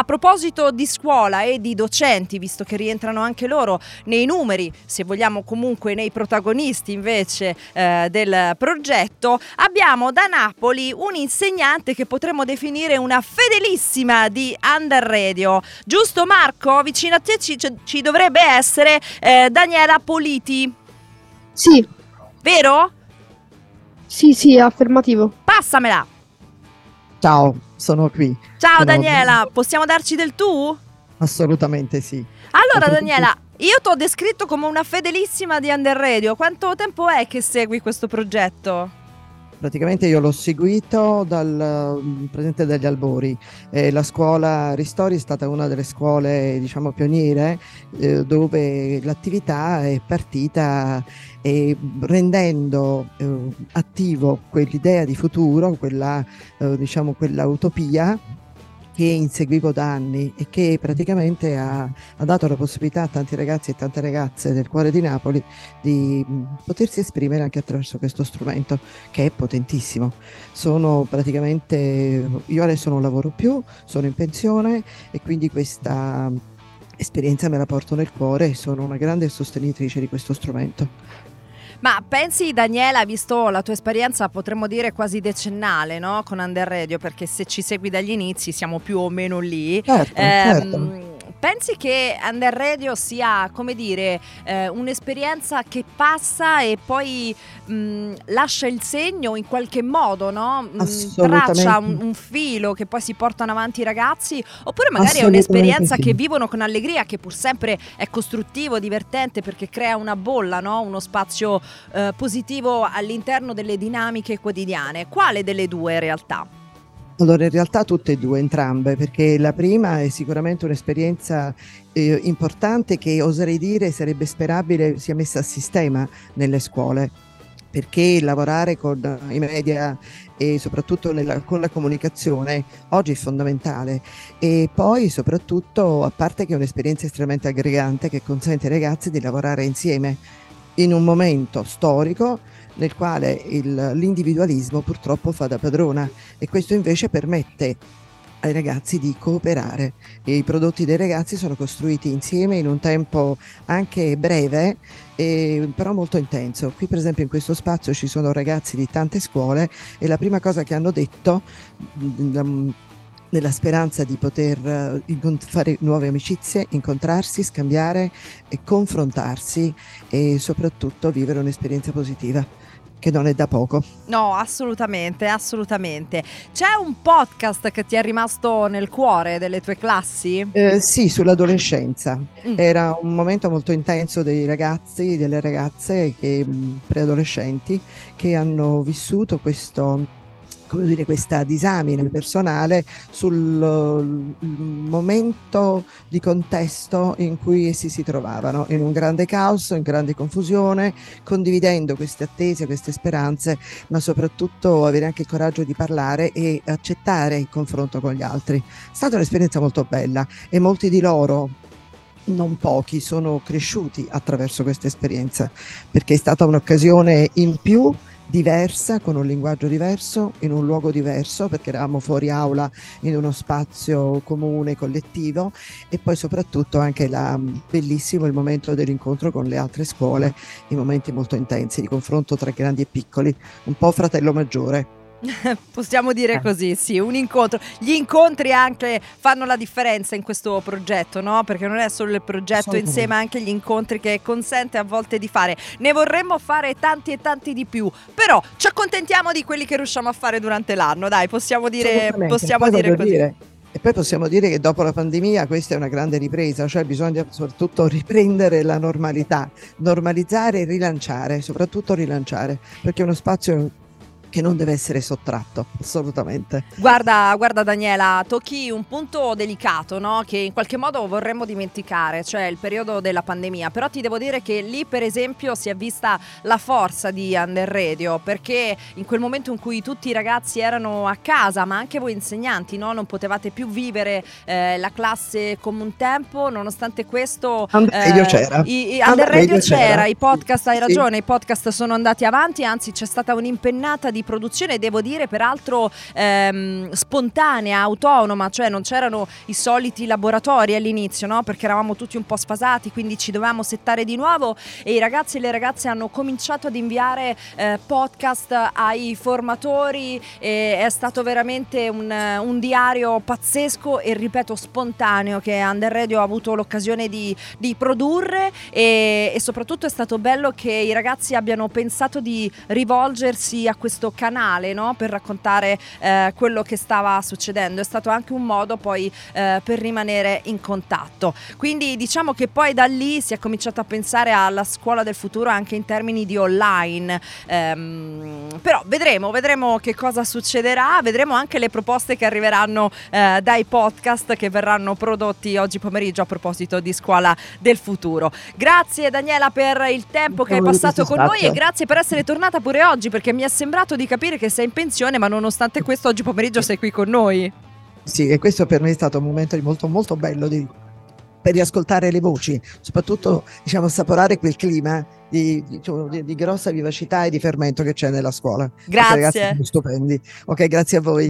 A proposito di scuola e di docenti, visto che rientrano anche loro nei numeri, se vogliamo comunque nei protagonisti invece eh, del progetto, abbiamo da Napoli un insegnante che potremmo definire una fedelissima di Under Radio. Giusto Marco? Vicino a te ci, ci dovrebbe essere eh, Daniela Politi. Sì. Vero? Sì, sì, affermativo. Passamela. Ciao, sono qui. Ciao sono... Daniela, possiamo darci del tu? Assolutamente sì. Allora Daniela, io ti ho descritto come una fedelissima di Under Radio. Quanto tempo è che segui questo progetto? Praticamente io l'ho seguito dal mm, presente dagli albori. Eh, la scuola Ristori è stata una delle scuole, diciamo, pioniere eh, dove l'attività è partita eh, rendendo attivo quell'idea di futuro, quella, eh, diciamo, quella utopia che inseguivo da anni e che praticamente ha, ha, dato la possibilità a tanti ragazzi e tante ragazze del cuore di Napoli di potersi esprimere anche attraverso questo strumento che è potentissimo. Sono praticamente, io adesso non lavoro più, sono in pensione e quindi questa esperienza me la porto nel cuore e sono una grande sostenitrice di questo strumento. Ma pensi Daniela, visto la tua esperienza potremmo dire quasi decennale no? con Under Radio, perché se ci segui dagli inizi siamo più o meno lì. Certo, ehm, certo pensi che Under Radio sia, come dire, eh, un'esperienza che passa e poi mh, lascia il segno in qualche modo, no? Mh, traccia un, un, filo che poi si portano avanti i ragazzi? Oppure magari è un'esperienza sì. che vivono con allegria, che pur sempre è costruttivo, divertente, perché crea una bolla, no? uno spazio eh, positivo all'interno delle dinamiche quotidiane. Quale delle due in realtà? Allora, in realtà tutte e due, entrambe, perché la prima è sicuramente un'esperienza eh, importante che oserei dire sarebbe sperabile sia messa a sistema nelle scuole, perché lavorare con i media e soprattutto nella, con la comunicazione oggi è fondamentale. E poi soprattutto a parte che è un'esperienza estremamente aggregante che consente ai ragazzi di lavorare insieme in un momento storico nel quale il, l'individualismo purtroppo fa da padrona e questo invece permette ai ragazzi di cooperare e i prodotti dei ragazzi sono costruiti insieme in un tempo anche breve e, però molto intenso. Qui per esempio in questo spazio ci sono ragazzi di tante scuole e la prima cosa che hanno detto nella speranza di poter uh, fare nuove amicizie, incontrarsi, scambiare e confrontarsi e soprattutto vivere un'esperienza positiva che non è da poco. No, assolutamente, assolutamente. C'è un podcast che ti è rimasto nel cuore delle tue classi? Eh, sì, sull'adolescenza. Mm. Era un momento molto intenso dei ragazzi, delle ragazze che, preadolescenti che hanno vissuto questo come dire, questa disamina personale sul momento di contesto in cui essi si trovavano, in un grande caos, in grande confusione, condividendo queste attese, queste speranze, ma soprattutto avere anche il coraggio di parlare e accettare il confronto con gli altri. È stata un'esperienza molto bella e molti di loro non pochi sono cresciuti attraverso questa esperienza perché è stata un'occasione in più diversa, con un linguaggio diverso, in un luogo diverso, perché eravamo fuori aula in uno spazio comune, collettivo, e poi soprattutto anche la, bellissimo il momento dell'incontro con le altre scuole, i momenti molto intensi di confronto tra grandi e piccoli, un po' fratello maggiore. Possiamo dire così, sì, un incontro. Gli incontri anche fanno la differenza in questo progetto, no? Perché non è solo il progetto insieme, anche gli incontri che consente a volte di fare. Ne vorremmo fare tanti e tanti di più, però ci accontentiamo di quelli che riusciamo a fare durante l'anno, dai, possiamo dire, possiamo dire così. Dire, e poi possiamo dire che dopo la pandemia questa è una grande ripresa, cioè bisogna soprattutto riprendere la normalità, normalizzare e rilanciare, soprattutto rilanciare, perché è uno spazio che non deve essere sottratto, assolutamente. Guarda, guarda Daniela, tocchi un punto delicato, no? Che in qualche modo vorremmo dimenticare, cioè il periodo della pandemia. Però ti devo dire che lì, per esempio, si è vista la forza di Under Radio, perché in quel momento in cui tutti i ragazzi erano a casa, ma anche voi insegnanti, no? Non potevate più vivere eh, la classe come un tempo, nonostante questo... Under eh, Radio c'era. I, i Under Radio c'era, c'era, i podcast, hai ragione, sì. i podcast sono andati avanti, anzi c'è stata un'impennata di di produzione, devo dire peraltro ehm, spontanea, autonoma, cioè non c'erano i soliti laboratori all'inizio, no? perché eravamo tutti un po' sfasati, quindi ci dovevamo settare di nuovo e i ragazzi e le ragazze hanno cominciato ad inviare eh, podcast ai formatori è stato veramente un, un diario pazzesco e ripeto spontaneo che Under Radio ha avuto l'occasione di, di produrre e, e soprattutto è stato bello che i ragazzi abbiano pensato di rivolgersi a questo canale no? per raccontare eh, quello che stava succedendo. È stato anche un modo poi eh, per rimanere in contatto. Quindi diciamo che poi da lì si è cominciato a pensare alla scuola del futuro anche in termini di online. Ehm, però vedremo, vedremo che cosa succederà, vedremo anche le proposte che arriveranno eh, dai podcast che verranno prodotti oggi pomeriggio a proposito di scuola del futuro. Grazie Daniela per il tempo che hai passato con noi e grazie per essere tornata pure oggi perché mi è sembrato di capire che sei in pensione ma nonostante questo oggi pomeriggio sei qui con noi. Sì, e questo per me è stato un momento molto molto bello di, per riascoltare le voci, soprattutto diciamo assaporare quel clima di, diciamo, di, di, grossa vivacità e di fermento che c'è nella scuola. Grazie. Ragazzi stupendi. Ok, grazie a voi.